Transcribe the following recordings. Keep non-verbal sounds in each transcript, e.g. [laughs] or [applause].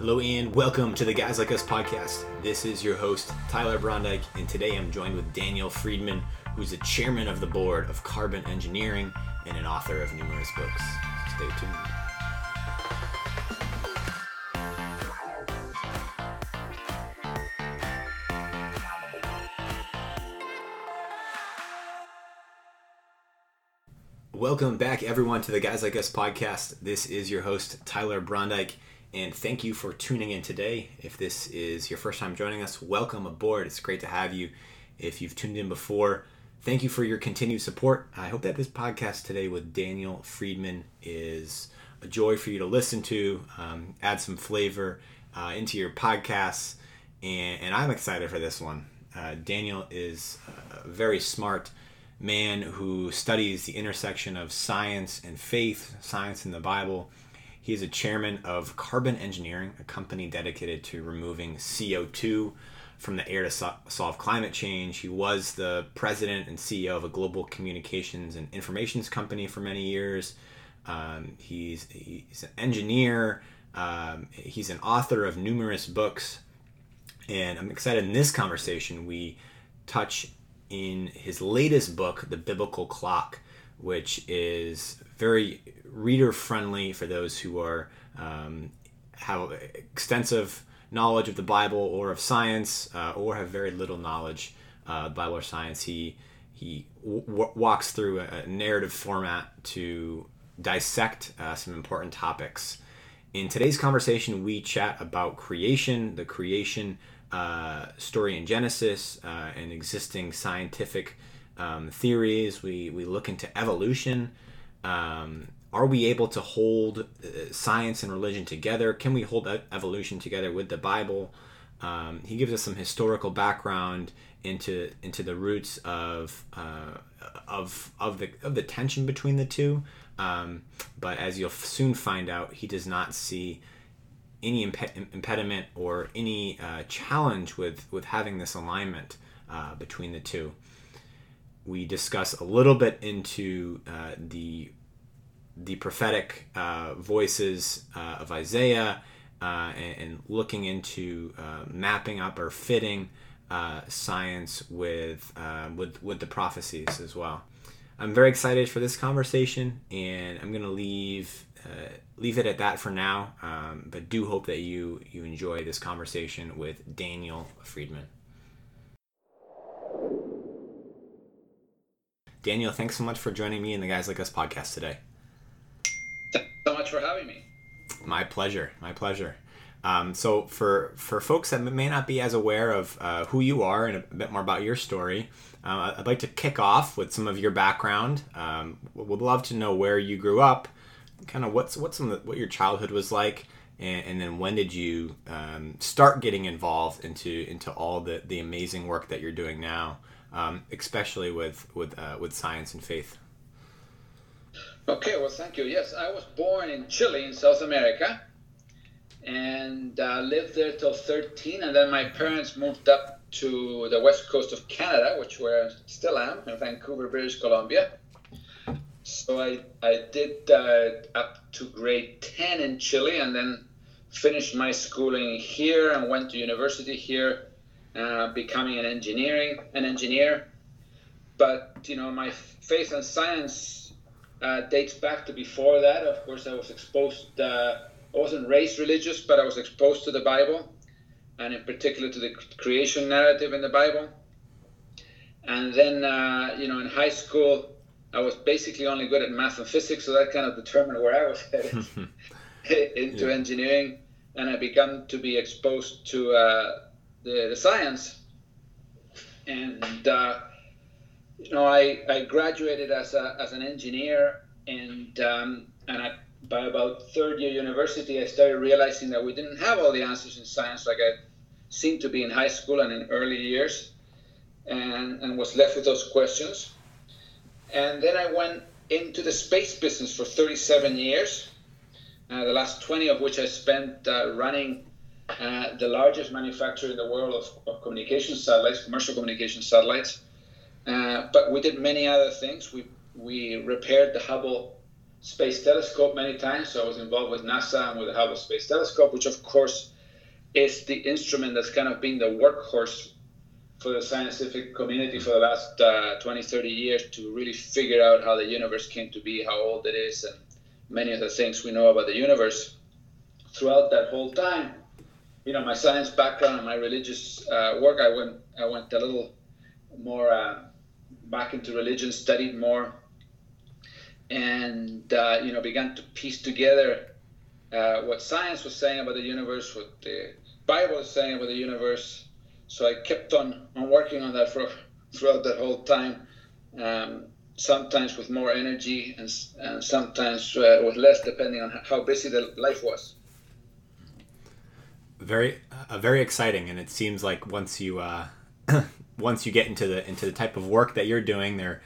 Hello, and welcome to the Guys Like Us podcast. This is your host, Tyler Brondike, and today I'm joined with Daniel Friedmann, who's the chairman of the board of Carbon Engineering and an author of numerous books. Stay tuned. Welcome back, everyone, to the Guys Like Us podcast. This is your host, Tyler Brondike, and thank you for tuning in today. If this is your first time joining us, welcome aboard. It's great to have you. If you've tuned in before, thank you for your continued support. I hope that this podcast today with Daniel Friedmann is a joy for you to listen to, um, add some flavor uh, into your podcasts, and, and, I'm excited for this one. Uh, Daniel is a very smart man who studies the intersection of science and faith, science and the Bible. He is a chairman of Carbon Engineering, a company dedicated to removing CO2 from the air to so- solve climate change. He was the president and CEO of a global communications and informations company for many years. Um, he's, he's an engineer, um, he's an author of numerous books. And I'm excited in this conversation, we touch in his latest book, The Biblical Clock, which is very reader friendly for those who are um, have extensive knowledge of the Bible or of science uh, or have very little knowledge uh, of Bible or science. He he w- walks through a narrative format to dissect uh, some important topics. In today's conversation, we chat about creation, the creation uh, story in Genesis uh, and existing scientific um, theories. We, we look into evolution. Um, are we able to hold uh, science and religion together? Can we hold evolution together with the Bible? Um, he gives us some historical background into into the roots of uh, of of the of the tension between the two. Um, but as you'll soon find out, he does not see any imp- impediment or any uh, challenge with with having this alignment uh, between the two. We discuss a little bit into uh, the the prophetic uh, voices uh, of Isaiah uh, and, and, looking into mapping up or fitting science with with with the prophecies as well. I'm very excited for this conversation, and I'm going to leave uh, leave it at that for now. Um, but do hope that you you enjoy this conversation with Daniel Friedmann. Daniel, thanks so much for joining me in the Guys Like Us podcast today. Thanks so much for having me. My pleasure. My pleasure. Um, so for for folks that may not be as aware of uh, who you are and a bit more about your story, uh, I'd like to kick off with some of your background. Um, would love to know where you grew up, kind of what's what's some the, what your childhood was like, and, and then when did you um, start getting involved into into all the the amazing work that you're doing now, um, especially with with uh, with science and faith. Okay, well, thank you. Yes, I was born in Chile in South America, and uh, lived there till 13, and then my parents moved up to the west coast of Canada, which where I still am in Vancouver, British Columbia so I, I did uh, up to grade 10 in Chile and then finished my schooling here and went to university here, uh, becoming an engineering an engineer. But you know, my faith and science uh, dates back to before that. Of course, I was exposed. Uh, I wasn't raised religious, but I was exposed to the Bible, and in particular to the creation narrative in the Bible. And then, uh, you know, in high school, I was basically only good at math and physics, so that kind of determined where I was headed [laughs] [laughs] into yeah. engineering. And I began to be exposed to uh, the, the science. And, uh, you know, I, I graduated as, a, as an engineer, and, um, and I, by about third year university, I started realizing that we didn't have all the answers in science like I seemed to be in high school and in early years, and, and was left with those questions and then I went into the space business for 37 years, uh, the last 20 of which I spent uh, running uh, the largest manufacturer in the world of, of communication satellites, commercial communication satellites. Uh, but we did many other things. We, we repaired the Hubble Space Telescope many times. So I was involved with NASA and with the Hubble Space Telescope, which of course is the instrument that's kind of been the workhorse for the scientific community for the last uh, 20, 30 years to really figure out how the universe came to be, how old it is, and many of the things we know about the universe. Throughout that whole time, you know, my science background and my religious uh, work, I went, I went a little more uh, back into religion, studied more, and uh, you know, began to piece together uh, what science was saying about the universe, what the Bible is saying about the universe. So I kept on, on working on that for [laughs] throughout that whole time. Um, sometimes with more energy and, and sometimes uh, with less, depending on how busy the life was. Very, uh, very exciting, and it seems like once you uh, [coughs] once you get into the into the type of work that you're doing, there,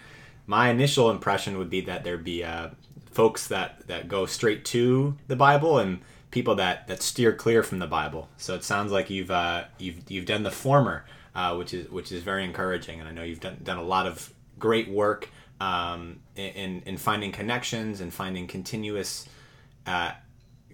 my initial impression would be that there'd be uh, folks that that go straight to the Bible and people that that steer clear from the Bible. So it sounds like you've uh, you've you've done the former, uh, which is which is very encouraging, and I know you've done done a lot of great work um, in in finding connections and finding continuous.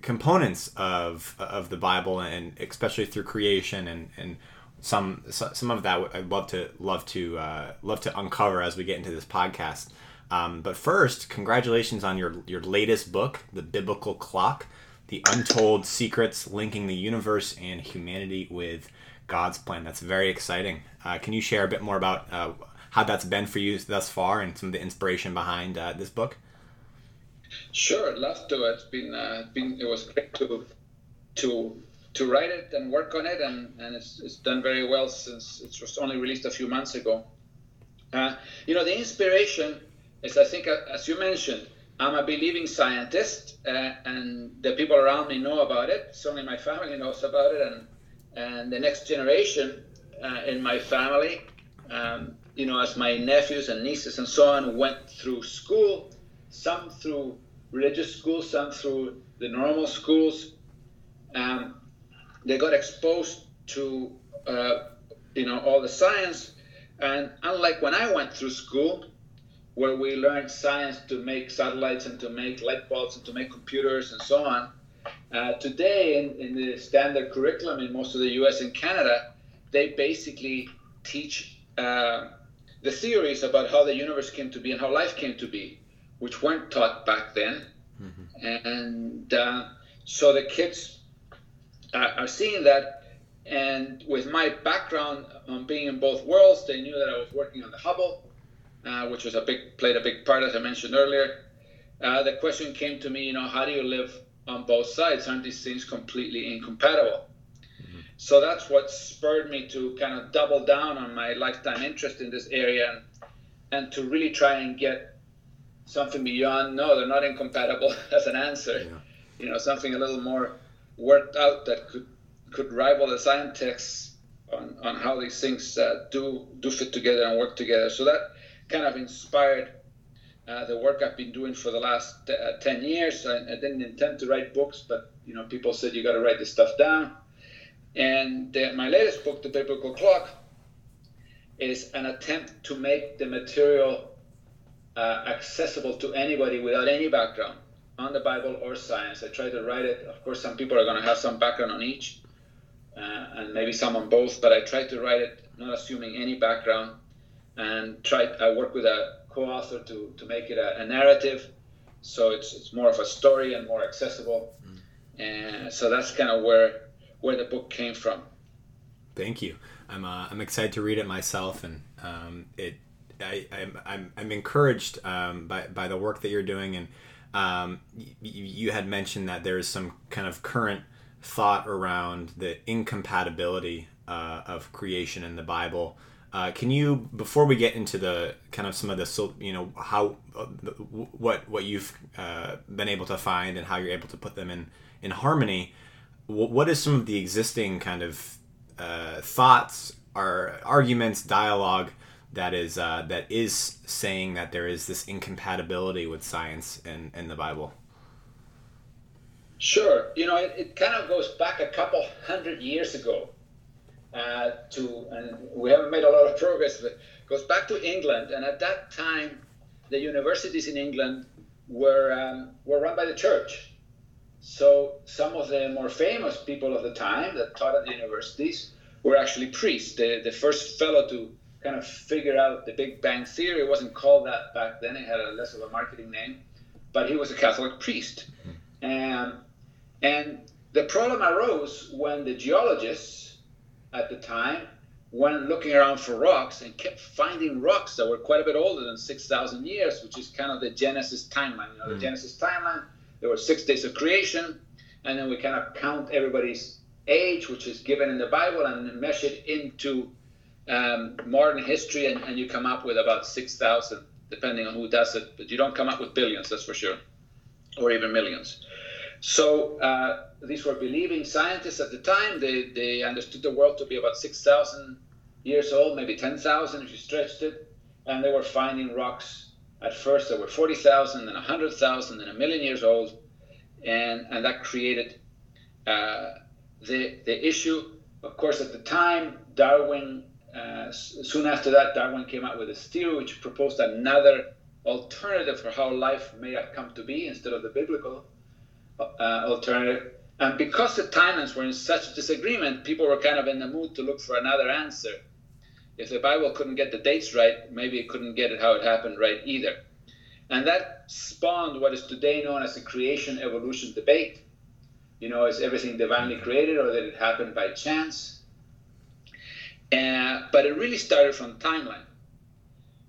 Components of of the Bible and especially through creation and and some some of that I'd love to love to uh, love to uncover as we get into this podcast. Um, but first, congratulations on your your latest book, The Biblical Clock: The Untold Secrets Linking the Universe and Humanity with God's Plan. That's very exciting. Uh, can you share a bit more about uh, how that's been for you thus far and some of the inspiration behind uh, this book? Sure, I'd love to. It's been uh, been it was great to to to write it and work on it, and, and it's, it's done very well since it was only released a few months ago. Uh, you know, the inspiration is, I think, uh, as you mentioned, I'm a believing scientist, uh, and the people around me know about it. Certainly, my family knows about it, and and the next generation uh, in my family, um, you know, as my nephews and nieces and so on went through school, some through religious schools, some through the normal schools. Um, they got exposed to uh, you know all the science and unlike when i went through school where we learned science to make satellites and to make light bulbs and to make computers and so on uh, today in, in the standard curriculum in most of the us and canada they basically teach uh, the theories about how the universe came to be and how life came to be which weren't taught back then mm-hmm. and uh, so the kids uh, are seeing that. And with my background on being in both worlds, they knew that I was working on the Hubble, uh, which was a big played a big part, as I mentioned earlier. Uh, the question came to me, you know, how do you live on both sides? Aren't these things completely incompatible? Mm-hmm. So that's what spurred me to kind of double down on my lifetime interest in this area and, and to really try and get something beyond no, they're not incompatible [laughs] as an answer. Yeah. You know, something a little more worked out that could could rival the scientists on, on how these things uh, do do fit together and work together. So that kind of inspired uh, the work I've been doing for the last uh, ten years. I, I, didn't intend to write books, but you know, people said you got to write this stuff down. And my latest book, The Biblical Clock, is an attempt to make the material uh, accessible to anybody without any background on the Bible or science. I try to write it. Of course, some people are going to have some background on each, uh, and maybe some on both. But I try to write it not assuming any background, and try. I work with a co-author to to make it a, a narrative, so it's it's more of a story and more accessible. Mm. And so that's kind of where where the book came from. Thank you. I'm uh, I'm excited to read it myself, and um, it I, I'm, I'm, I'm encouraged um, by, by the work that you're doing and um, you, you had mentioned that there is some kind of current thought around the incompatibility uh, of creation in the Bible. Uh, can you, before we get into the kind of some of the, you know, how, uh, what what you've uh, been able to find and how you're able to put them in in harmony, what is some of the existing kind of uh, thoughts or arguments, dialogue that is uh, that is saying that there is this incompatibility with science and, and the Bible? Sure. You know, it, it kind of goes back a couple hundred years ago uh, to, and we haven't made a lot of progress, but it goes back to England. And at that time, the universities in England were um, were run by the church. So some of the more famous people of the time that taught at the universities were actually priests. The, the first fellow to kind of figure out the Big Bang Theory It wasn't called that back then, it had a less of a marketing name, but he was a Catholic priest. And, and the problem arose when the geologists at the time went looking around for rocks and kept finding rocks that were quite a bit older than 6,000 years, which is kind of the Genesis timeline. You know, the mm. Genesis timeline, there were six days of creation, and then we kind of count everybody's age, which is given in the Bible, and mesh it into um, modern history, and, and you come up with about 6,000, depending on who does it. But you don't come up with billions, that's for sure, or even millions. So uh, these were believing scientists at the time. They, they understood the world to be about 6,000 years old, maybe 10,000 if you stretched it. And they were finding rocks at first that were 40,000, then 100,000, then a million years old. And, and that created uh, the, the issue. Of course, at the time, Darwin, uh, soon after that, Darwin came out with his theory, which proposed another alternative for how life may have come to be instead of the biblical uh, alternative. And because the timelines were in such disagreement, people were kind of in the mood to look for another answer. If the Bible couldn't get the dates right, maybe it couldn't get it how it happened right either. And that spawned what is today known as the creation evolution debate. You know, is everything divinely created or did it happen by chance? Uh, but it really started from timeline.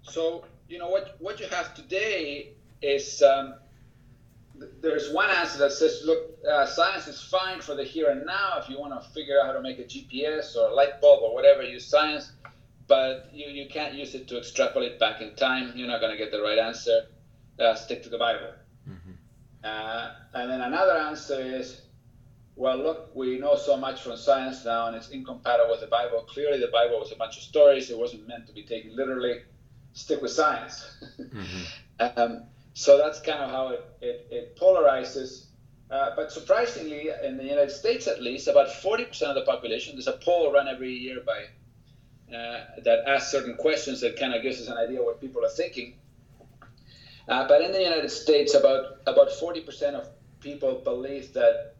So, you know, what, what you have today is um, there's one answer that says, look, uh, science is fine for the here and now. If you want to figure out how to make a GPS or a light bulb or whatever, use science. But you, you can't use it to extrapolate back in time. You're not going to get the right answer. Uh, stick to the Bible. Mm-hmm. Uh, and then another answer is, well, look, we know so much from science now, and it's incompatible with the Bible. Clearly, the Bible was a bunch of stories. It wasn't meant to be taken literally. Stick with science. mm-hmm. [laughs] um, so that's kind of how it, it, it polarizes. Uh, but surprisingly, in the United States at least, about 40% of the population, there's a poll run every year by uh, that asks certain questions that kind of gives us an idea what people are thinking. Uh, but in the United States, about about 40% of people believe that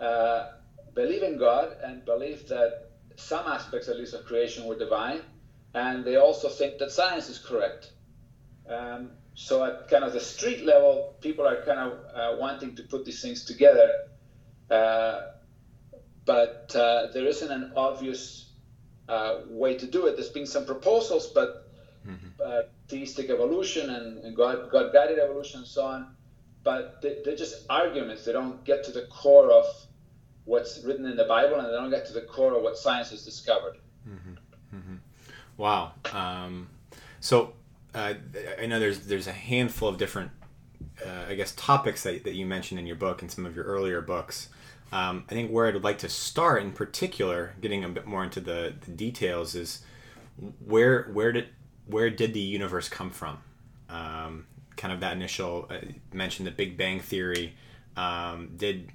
uh, believe in God and believe that some aspects, at least, of creation were divine, and they also think that science is correct. Um, so at kind of the street level, people are kind of uh, wanting to put these things together, uh, but uh, there isn't an obvious uh, way to do it. There's been some proposals, but mm-hmm. Uh, theistic evolution and, and God, God guided evolution and so on, but they, they're just arguments. They don't get to the core of what's written in the Bible, and they don't get to the core of what science has discovered. Mm-hmm. Mm-hmm. Wow. Um, so uh, I know there's there's a handful of different, uh, I guess, topics that, that you mentioned in your book and some of your earlier books. Um, I think where I'd like to start in particular, getting a bit more into the, the details, is where where did where did the universe come from? Um, kind of that initial uh, mentioned the Big Bang theory. Um, did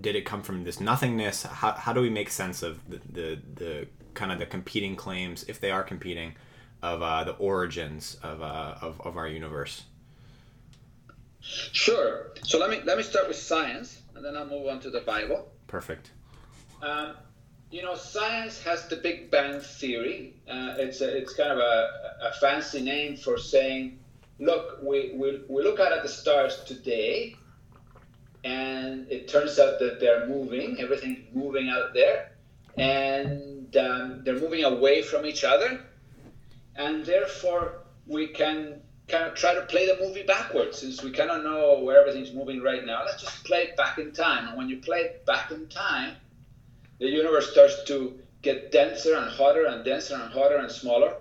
did it come from this nothingness? How, how do we make sense of the, the, the kind of the competing claims, if they are competing, of uh, the origins of, uh, of, of our universe? Sure. So let me let me start with science, and then I'll move on to the Bible. Perfect. Um, you know, science has the Big Bang theory. Uh, it's a, it's kind of a, a fancy name for saying, look, we, we, we look out at the stars today, and it turns out that they're moving. Everything's moving out there, and um, they're moving away from each other and therefore we can kind of try to play the movie backwards since we kind of know where everything's moving right now. Let's just play it back in time. And when you play it back in time, the universe starts to get denser and hotter and denser and hotter and smaller.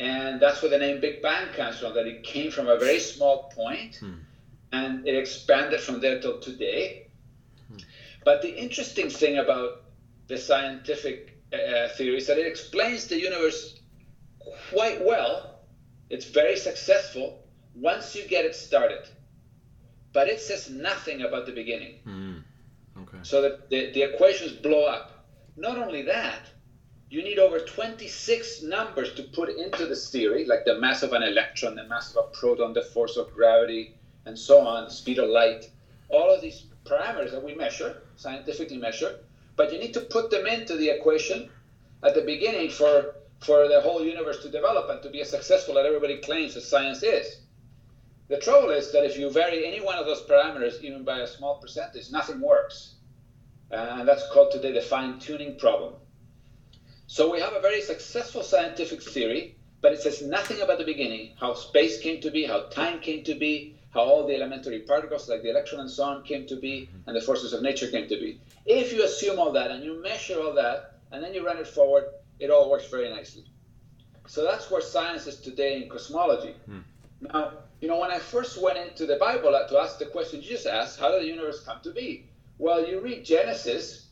And that's where the name Big Bang comes from, that it came from a very small point hmm. and it expanded from there till today. Hmm. But the interesting thing about the scientific uh, theory is that it explains the universe quite well. It's very successful once you get it started. But it says nothing about the beginning. Mm, okay. So that the, the equations blow up. Not only that, you need over 26 numbers to put into this theory, like the mass of an electron, the mass of a proton, the force of gravity, and so on, the speed of light, all of these parameters that we measure, scientifically measure, but you need to put them into the equation at the beginning for, for the whole universe to develop and to be as successful as everybody claims that science is. The trouble is that if you vary any one of those parameters, even by a small percentage, nothing works. And that's called today the fine tuning problem. So we have a very successful scientific theory, but it says nothing about the beginning, how space came to be, how time came to be, how all the elementary particles like the electron and so on came to be, and the forces of nature came to be. If you assume all that and you measure all that, and then you run it forward, it all works very nicely. So that's where science is today in cosmology. Hmm. Now, you know, when I first went into the Bible to ask the question you just asked, how did the universe come to be? Well, you read Genesis,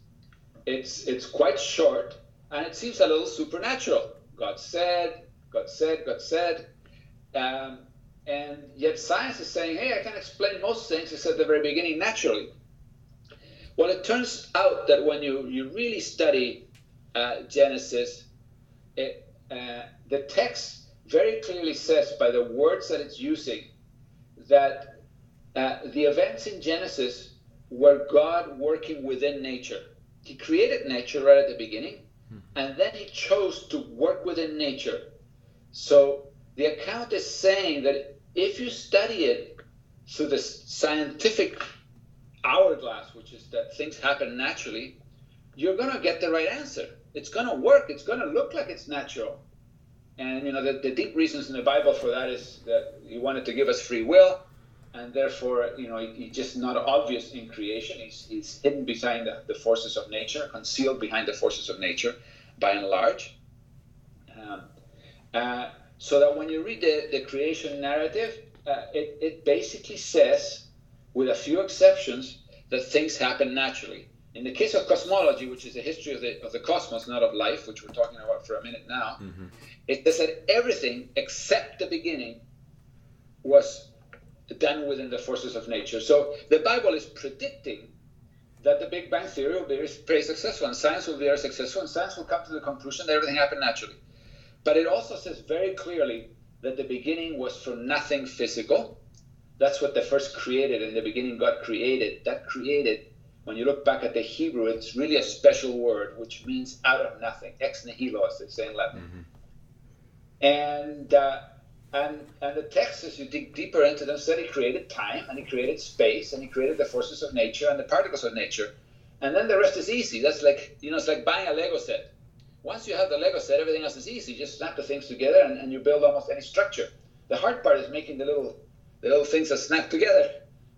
it's it's quite short, and it seems a little supernatural. God said, God said, God said, um, and yet science is saying, hey, I can explain most things it's at the very beginning naturally. Well, it turns out that when you, you really study uh, Genesis, it, uh, the text very clearly says by the words that it's using that uh, the events in Genesis were God working within nature. He created nature right at the beginning. And then he chose to work within nature. So the account is saying that if you study it through the scientific hourglass, which is that things happen naturally, you're going to get the right answer. It's going to work. It's going to look like it's natural. And you know the, the deep reasons in the Bible for that is that He wanted to give us free will, and therefore you know he's just not obvious in creation. He's, he's hidden behind the, the forces of nature, concealed behind the forces of nature, by and large. Um, uh, so that when you read the, the creation narrative, uh, it, it basically says, with a few exceptions, that things happen naturally. In the case of cosmology, which is the history of the, of the cosmos, not of life, which we're talking about for a minute now, mm-hmm. it says that everything except the beginning was done within the forces of nature. So the Bible is predicting that the Big Bang Theory will be very successful, and science will be very successful, and science will come to the conclusion that everything happened naturally. But it also says very clearly that the beginning was from nothing physical. That's what the first created. In the beginning, God created. That created, when you look back at the Hebrew, it's really a special word, which means out of nothing. Ex nihilo, as they say in Latin. Mm-hmm. And, uh, and, and the text, as you dig deeper into them, said he created time, and he created space, and he created the forces of nature and the particles of nature. And then the rest is easy. That's like, you know, it's like buying a Lego set once you have the Lego set, everything else is easy. You Just snap the things together and, and you build almost any structure. The hard part is making the little the little things that snap together,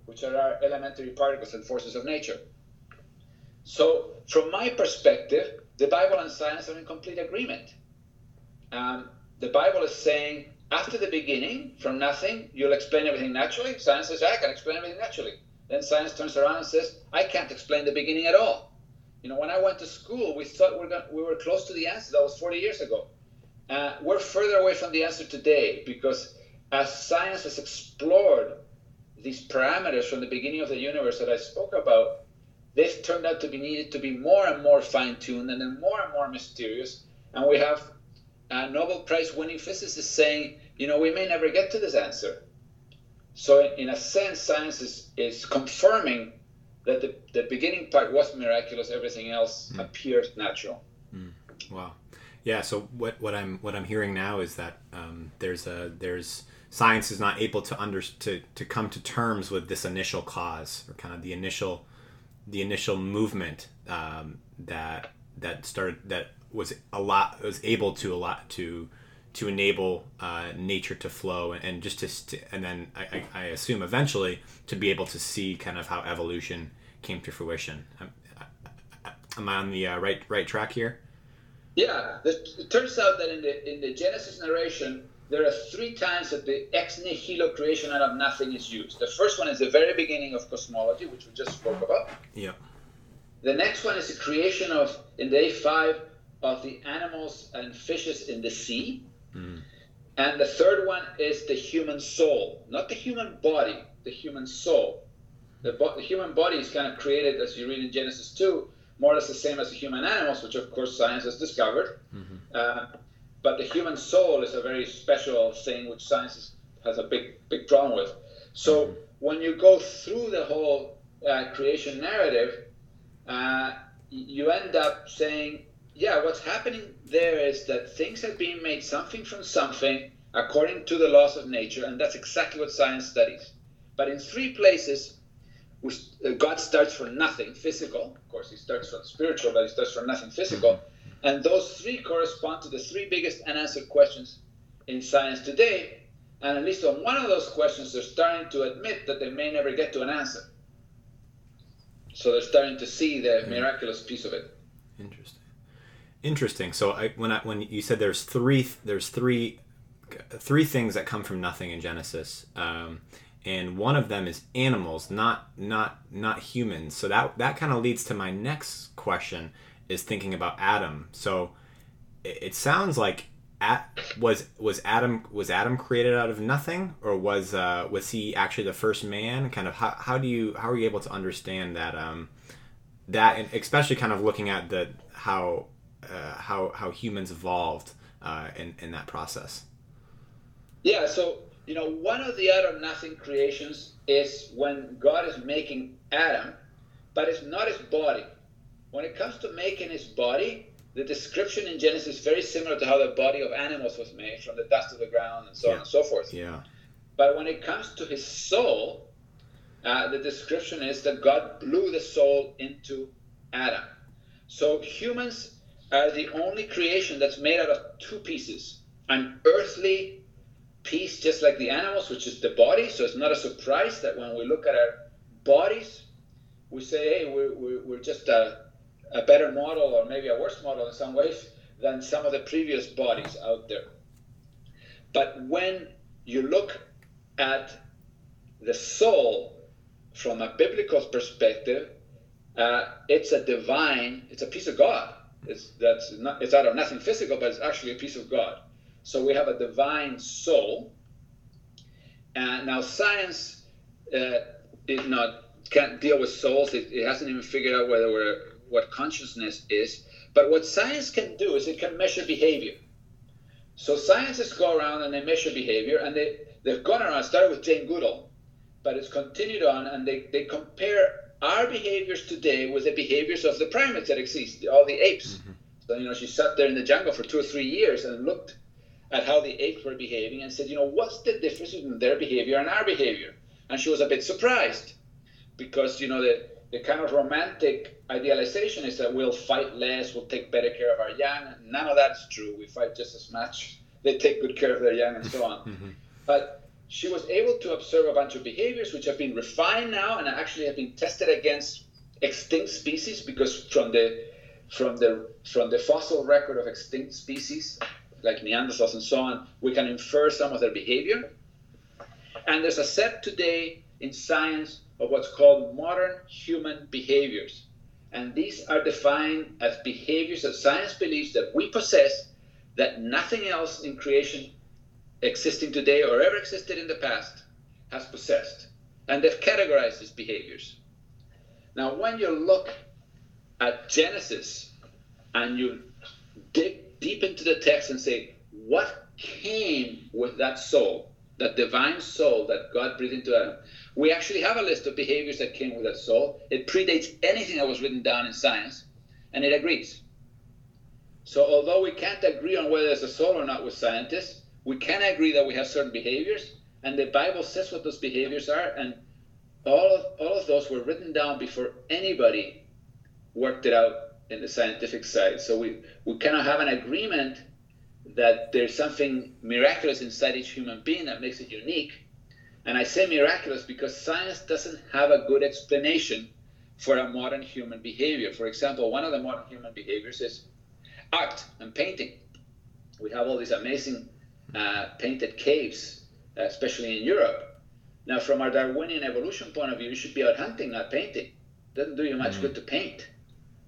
which are our elementary particles and forces of nature. So, from my perspective, the Bible and science are in complete agreement. Um, the Bible is saying, after the beginning, from nothing, you'll explain everything naturally. Science says, I can explain everything naturally. Then science turns around and says, I can't explain the beginning at all. You know, when I went to school, we thought we were, going, we were close to the answer. That was 40 years ago. Uh, we're further away from the answer today because as science has explored these parameters from the beginning of the universe that I spoke about, they've turned out to be needed to be more and more fine-tuned and then more and more mysterious. And we have a Nobel Prize winning physicist saying, you know, we may never get to this answer. So in a sense, science is, is confirming that the, the beginning part was miraculous everything else mm. appears natural mm. wow yeah so what, what i'm what i'm hearing now is that um, there's a there's science is not able to under to, to come to terms with this initial cause or kind of the initial the initial movement um, that that started that was a lot was able to a lot to to enable uh, nature to flow and, and just to and then I, I, assume eventually to be able to see kind of how evolution came to fruition. Am, am I on the uh, right right track here? Yeah, it turns out that in the in the Genesis narration, there are three times that the ex nihilo creation out of nothing is used. The first one is the very beginning of cosmology, which we just spoke about. Yeah. The next one is the creation of in day five of the animals and fishes in the sea. Mm. And the third one is the human soul, not the human body, the human soul. The, bo- the human body is kind of created, as you read in Genesis 2, more or less the same as the human animals, which of course science has discovered. Mm-hmm. Uh, but the human soul is a very special thing, which science is, has a big, big problem with. So mm-hmm. when you go through the whole uh, creation narrative, uh, you end up saying, yeah, what's happening there is that things have been made something from something according to the laws of nature, and that's exactly what science studies. But in three places, uh, God starts from nothing physical. Of course, he starts from spiritual, but he starts from nothing physical. And those three correspond to the three biggest unanswered questions in science today. And at least on one of those questions, they're starting to admit that they may never get to an answer. So they're starting to see the miraculous piece of it. Interesting. Interesting. So I, when I, when you said there's three there's three three things that come from nothing in Genesis, um, and one of them is animals, not not not humans. So that that kind of leads to my next question is thinking about Adam. So it, it sounds like at, was was Adam was Adam created out of nothing, or was uh, was he actually the first man? Kind of how, how do you how are you able to understand that um, that and especially kind of looking at the how uh, how how humans evolved uh, in in that process. Yeah, so you know one of the other nothing creations is when God is making Adam, but it's not his body. When it comes to making his body, the description in Genesis is very similar to how the body of animals was made from the dust of the ground and so yeah. on and so forth. Yeah. But when it comes to his soul, uh, the description is that God blew the soul into Adam. So humans are the only creation that's made out of two pieces an earthly piece, just like the animals, which is the body. So it's not a surprise that when we look at our bodies, we say, hey, we're, we're, we're just a a better model or maybe a worse model in some ways than some of the previous bodies out there. But when you look at the soul from a biblical perspective, uh, it's a divine, it's a piece of God. It's that's not, it's out of nothing physical, but it's actually a piece of God. So we have a divine soul. And now science, uh, it not can't deal with souls. It, it hasn't even figured out whether we're what consciousness is. But what science can do is it can measure behavior. So scientists go around and they measure behavior, and they, they've gone around, started with Jane Goodall, but it's continued on, and they, they compare our behaviors today with the behaviors of the primates that exist, all the apes. Mm-hmm. So, you know, she sat there in the jungle for two or three years and looked at how the apes were behaving and said, you know, what's the difference between their behavior and our behavior? And she was a bit surprised because, you know, the, the kind of romantic idealization is that we'll fight less, we'll take better care of our young. None of that's true. We fight just as much. They take good care of their young and so on. [laughs] mm-hmm. But she was able to observe a bunch of behaviors which have been refined now and actually have been tested against extinct species because from the from the from the fossil record of extinct species like Neanderthals and so on, we can infer some of their behavior. And there's a set today in science of what's called modern human behaviors. And these are defined as behaviors that science believes that we possess that nothing else in creation existing today or ever existed in the past has possessed. And they've categorized these behaviors. Now, when you look at Genesis and you dig deep into the text and say, what came with that soul, that divine soul that God breathed into Adam? We actually have a list of behaviors that came with that soul. It predates anything that was written down in science, and it agrees. So, although we can't agree on whether there's a soul or not with scientists, we can agree that we have certain behaviors, and the Bible says what those behaviors are, and all of, all of those were written down before anybody worked it out in the scientific side. So, we, we cannot have an agreement that there's something miraculous inside each human being that makes it unique and I say miraculous because science doesn't have a good explanation for a modern human behavior. For example, one of the modern human behaviors is art and painting. We have all these amazing uh, painted caves, uh, especially in Europe. Now, from our Darwinian evolution point of view, you should be out hunting, not painting. It doesn't do you much mm-hmm. good to paint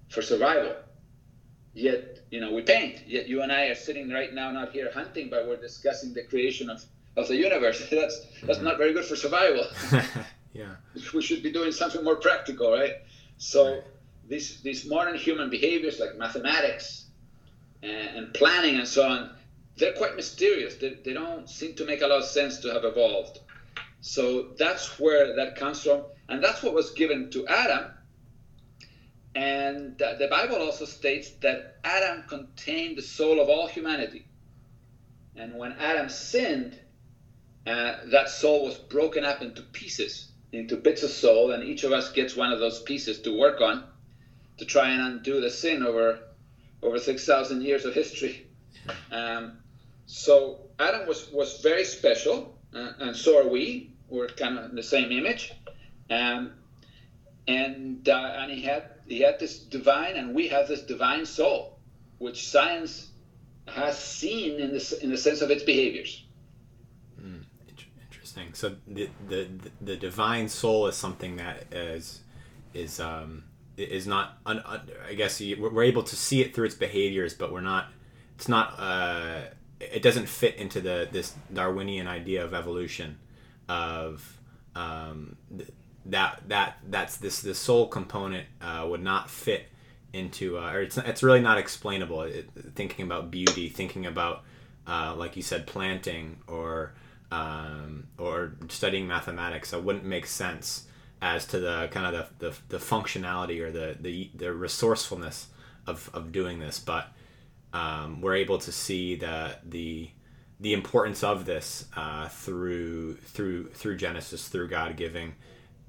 for survival. Yet, you know, we paint. Yet you and I are sitting right now not here hunting, but we're discussing the creation of of the universe. [laughs] That's that's not very good for survival. [laughs] [laughs] yeah. We should be doing something more practical, right? So right. these these modern human behaviors like mathematics and, and, planning and so on, they're quite mysterious. They, they don't seem to make a lot of sense to have evolved. So that's where that comes from, and that's what was given to Adam. And the Bible also states that Adam contained the soul of all humanity. And when Adam sinned, uh, that soul was broken up into pieces, into bits of soul, and each of us gets one of those pieces to work on to try and undo the sin over over 6,000 years of history. [laughs] Um, so Adam was, was very special, uh, and so are we. We're kind of the same image. Um, and uh, and he had he had this divine, and we have this divine soul, which science has seen in the in the sense of its behaviors. Mm, interesting. So the, the the divine soul is something that is is um, is not. Un, un, I guess we're able to see it through its behaviors, but we're not. It's not. Uh, it doesn't fit into the this Darwinian idea of evolution, of um, that that that's this the soul component uh, would not fit into uh, or it's it's really not explainable. It, thinking about beauty, thinking about uh, like you said, planting or um, or studying mathematics, that wouldn't make sense as to the kind of the, the, the functionality or the, the, the resourcefulness of, of doing this. But um, we're able to see the the the importance of this uh, through through through Genesis, through God giving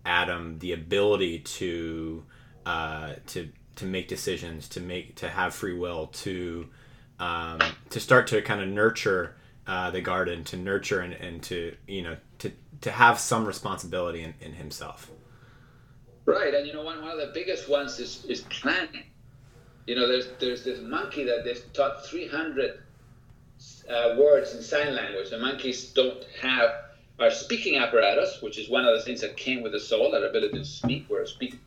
Adam the ability to uh, to to make decisions, to make to have free will, to um, to start to kind of nurture uh, the garden, to nurture and, and to you know to to have some responsibility in, in himself. Right, and you know one, one of the biggest ones is, is planning. You know, there's there's this monkey that they've taught 300 uh, words in sign language. The monkeys don't have our speaking apparatus, which is one of the things that came with the soul, that ability to speak, we're speaking.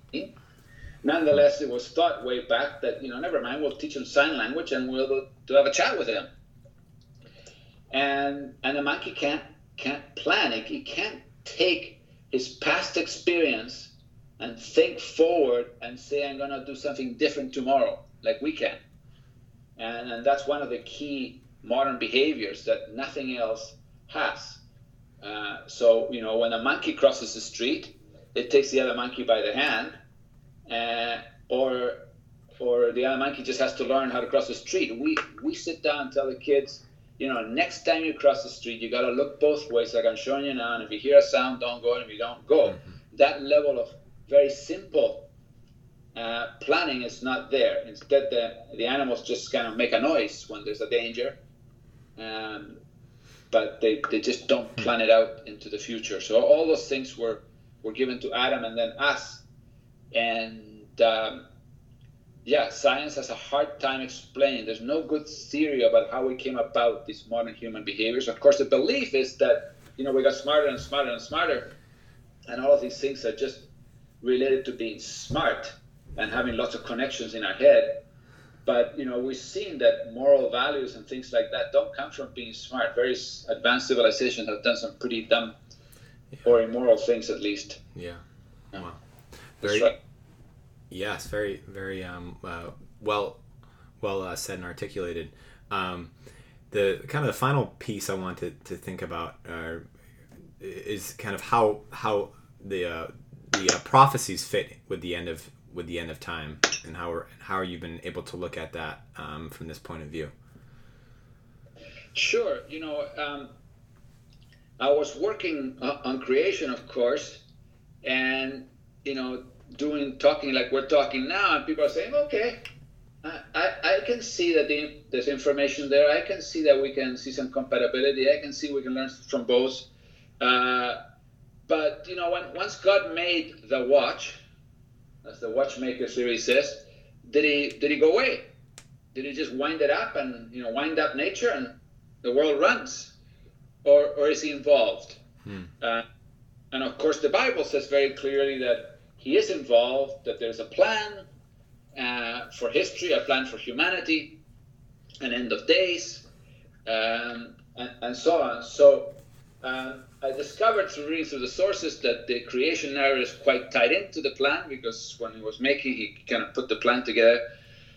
Nonetheless, it was thought way back that, you know, never mind, we'll teach them sign language and we'll to have a chat with them. And and the monkey can't can't plan. He, he can't take his past experience and think forward and say, I'm to do something different tomorrow, like we can. And, and that's one of the key modern behaviors that nothing else has. Uh, so, you know, when a monkey crosses the street, it takes the other monkey by the hand, uh, or or the other monkey just has to learn how to cross the street. We we sit down and tell the kids, you know, next time you cross the street, you got to look both ways, like I'm showing you now. And if you hear a sound, don't go. And if you don't go, mm-hmm. that level of very simple uh, planning is not there. Instead, the, the animals just kind of make a noise when there's a danger, um, but they, they just don't hmm. plan it out into the future. So all those things were, were given to Adam and then us. And um, yeah, science has a hard time explaining. There's no good theory about how we came about these modern human behaviors. Of course, the belief is that you know we got smarter and smarter and smarter, and all of these things are just related to being smart and having lots of connections in our head. But you know, we've seen that moral values and things like that don't come from being smart. Very advanced civilizations have done some pretty dumb yeah. or immoral things, at least. Yeah. Wow. Very. Right. Yes, very, very um, uh, well, well uh, said and articulated. Um, the kind of the final piece I wanted to think about uh, is kind of how how the uh, the uh, prophecies fit with the end of with the end of time, and how are, how are you been able to look at that um, from this point of view? Sure. You know, um, I was working on creation, of course, and you know, doing talking like we're talking now, and people are saying, okay. I, I can see that the, there's information there. I can see that we can see some compatibility. I can see we can learn from both. Uh, but you know, when once God made the watch, as the watchmaker theory says, did he did he go away? Did he just wind it up and you know wind up nature and the world runs, or or is he involved? Hmm. Uh, and of course, the Bible says very clearly that he is involved. That there's a plan uh, for history, a plan for humanity, an end of days, um, and, and so on. So. Um, I discovered through reading through the sources that the creation narrative is quite tied into the plan because when he was making, he kind of put the plan together.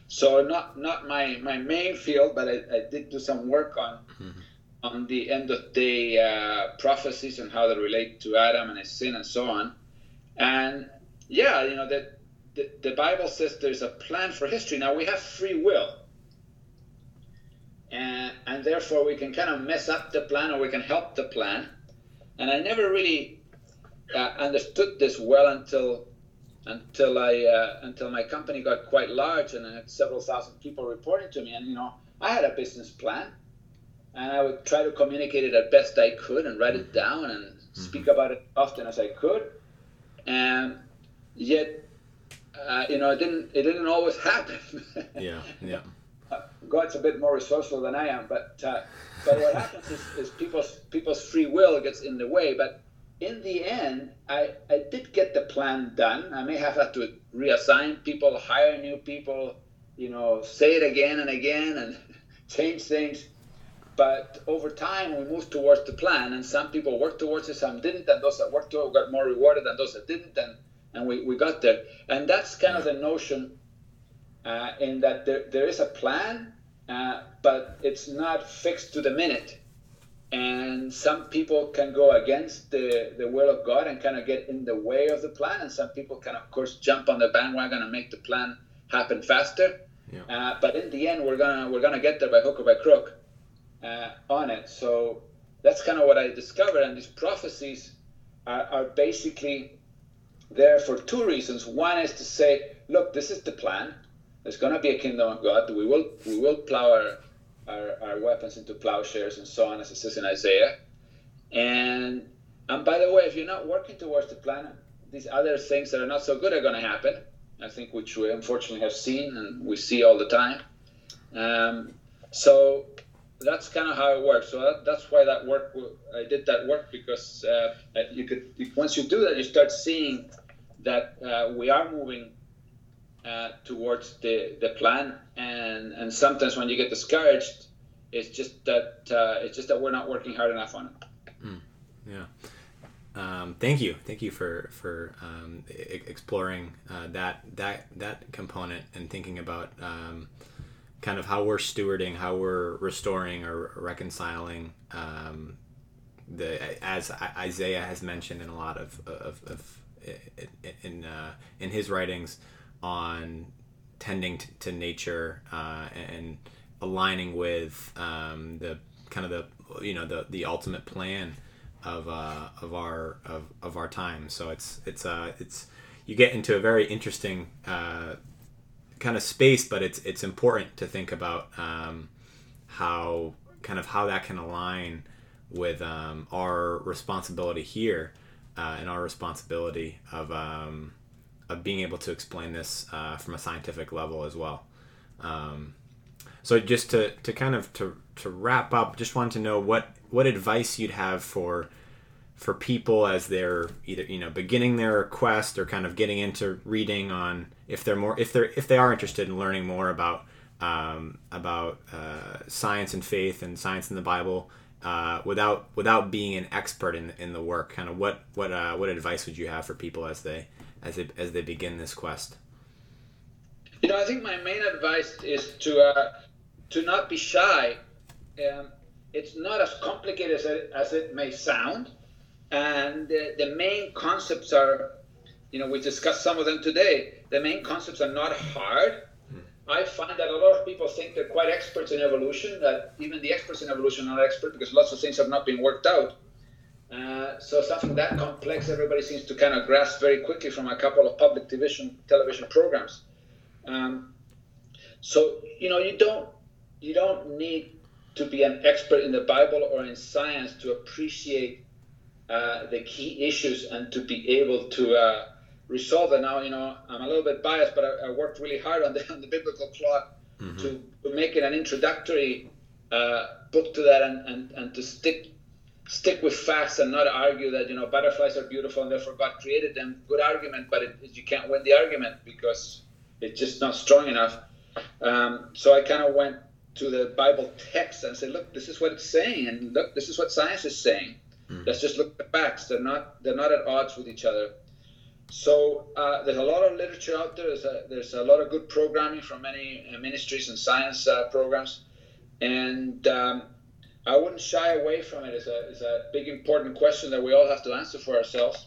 So not not my, my main field, but I, I did do some work on mm-hmm. on the end of day uh, prophecies and how they relate to Adam and his sin and so on. And yeah, you know that the, the Bible says there's a plan for history. Now we have free will, and and therefore we can kind of mess up the plan or we can help the plan. And I never really uh, understood this well until until I uh, until my company got quite large and I had several thousand people reporting to me. And you know, I had a business plan, and I would try to communicate it as best I could and write it down and mm-hmm. speak about it often as I could. And yet, uh, you know, it didn't it didn't always [laughs] happen. yeah, yeah. God's a bit more resourceful than I am, but uh, but what happens is, is people's people's free will gets in the way. But in the end, I, I did get the plan done. I may have had to reassign people, hire new people, you know, say it again and again and [laughs] change things. But over time, we moved towards the plan, and some people worked towards it, some didn't, and those that worked towards it got more rewarded than those that didn't, and, and we, we got there. And that's kind of the notion uh, in that there, there is a plan, uh, but it's not fixed to the minute and some people can go against the, the will of God and kind of get in the way of the plan, and some people can, of course, jump on the bandwagon and make the plan happen faster. Yeah. Uh, but in the end, we're gonna we're gonna get there by hook or by crook uh, on it. So that's kind of what I discovered, and these prophecies are, are basically there for two reasons. One is to say, look, this is the plan. There's gonna be a kingdom of God. We will we will plow our our, our weapons into plowshares and so on, as it says in Isaiah. And and by the way, if you're not working towards the plan, these other things that are not so good are going to happen. I think which we unfortunately have seen and we see all the time. Um, so that's kind of how it works. So that, that's why that work I did that work because uh, you could once you do that, you start seeing that uh, we are moving uh, towards the, the plan. And and sometimes when you get discouraged it's just that uh, it's just that we're not working hard enough on it. Mm, yeah. Um, thank you. Thank you for for um, exploring uh, that that that component and thinking about um, kind of how we're stewarding how we're restoring or reconciling um, the as Isaiah has mentioned in a lot of of, of in uh, in his writings on tending to, to nature uh, and aligning with um, the kind of the you know the the ultimate plan of uh, of our of, of our time. So it's it's uh it's you get into a very interesting uh, kind of space, but it's it's important to think about um, how kind of how that can align with um, our responsibility here uh, and our responsibility of um, of being able to explain this uh, from a scientific level as well. Um, so just to, to kind of to, to wrap up, just wanted to know what what advice you'd have for for people as they're either you know beginning their quest or kind of getting into reading on if they're more if they're if they are interested in learning more about um, about uh, science and faith and science in the Bible uh, without without being an expert in in the work. Kind of what what uh, what advice would you have for people as they as they as they begin this quest? You know, I think my main advice is to uh, to not be shy. Um, it's not as complicated as it, as it may sound, and the, the main concepts are, you know, we discussed some of them today. The main concepts are not hard. Hmm. I find that a lot of people think they're quite experts in evolution. That even the experts in evolution are not expert because lots of things have not been worked out. Uh, so something that complex, everybody seems to kind of grasp very quickly from a couple of public television television programs. Um, so you know, you don't you don't need to be an expert in the Bible or in science to appreciate uh, the key issues and to be able to uh, resolve them. Now, you know, I'm a little bit biased, but I, I worked really hard on the, on the biblical clock mm-hmm. to, to, make it an introductory uh, book to that and, and, and to stick stick with facts and not argue that you know butterflies are beautiful and therefore God created them. Good argument, but it, you can't win the argument because it's just not strong enough. Um, so I kind of went to the Bible text and said, look, this is what it's saying, and look, this is what science is saying. Mm. Let's just look at the facts. They're not they're not at odds with each other. So uh, there's a lot of literature out there. There's a, there's a lot of good programming from many uh, ministries and science uh, programs, and um, I wouldn't shy away from it. It's a, it's a big, important question that we all have to answer for ourselves.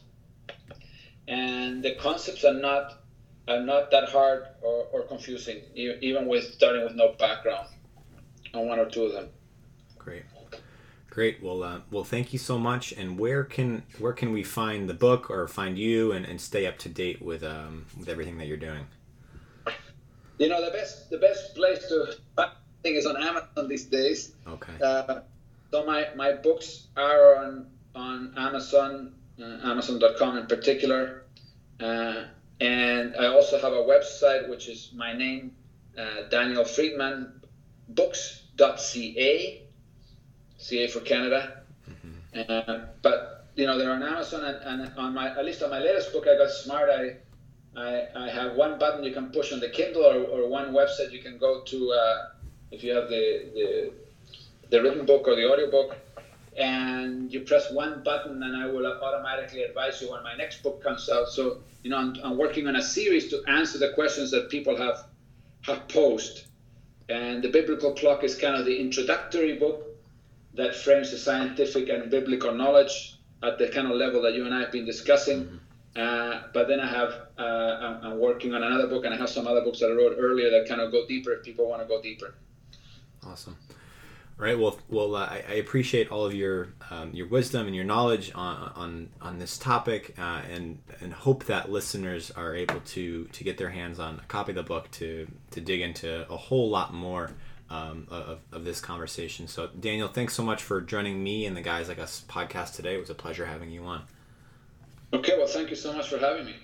And the concepts are not are not that hard or, or confusing, even with starting with no background on one or two of them. Great, great. Well, uh, well, thank you so much. And where can where can we find the book or find you and, and stay up to date with um, with everything that you're doing? You know, the best the best place to thing is on Amazon these days. Okay. Uh, so my, my books are on on Amazon, uh, Amazon.com in particular, uh, and I also have a website which is my name, uh, Daniel Friedmann, books.ca, CA for Canada. Mm-hmm. Uh, but you know they're on Amazon, and, and on my at least on my latest book, I got smart. I I, I have one button you can push on the Kindle or, or one website you can go to uh, if you have the, the, the written book or the audiobook, and you press one button, and I will automatically advise you when my next book comes out. So, you know, I'm, I'm working on a series to answer the questions that people have have posed. And the biblical clock is kind of the introductory book that frames the scientific and biblical knowledge at the kind of level that you and I have been discussing. Mm-hmm. Uh, but then I have uh, I'm, I'm, working on another book, and I have some other books that I wrote earlier that kind of go deeper if people want to go deeper. Awesome. All right. Well, well, uh, I, I, appreciate all of your um, your wisdom and your knowledge on on, on this topic, uh, and and hope that listeners are able to to get their hands on a copy of the book to to dig into a whole lot more um, of, of this conversation. So, Daniel, thanks so much for joining me and the guys like us podcast today. It was a pleasure having you on. Okay. Well, thank you so much for having me.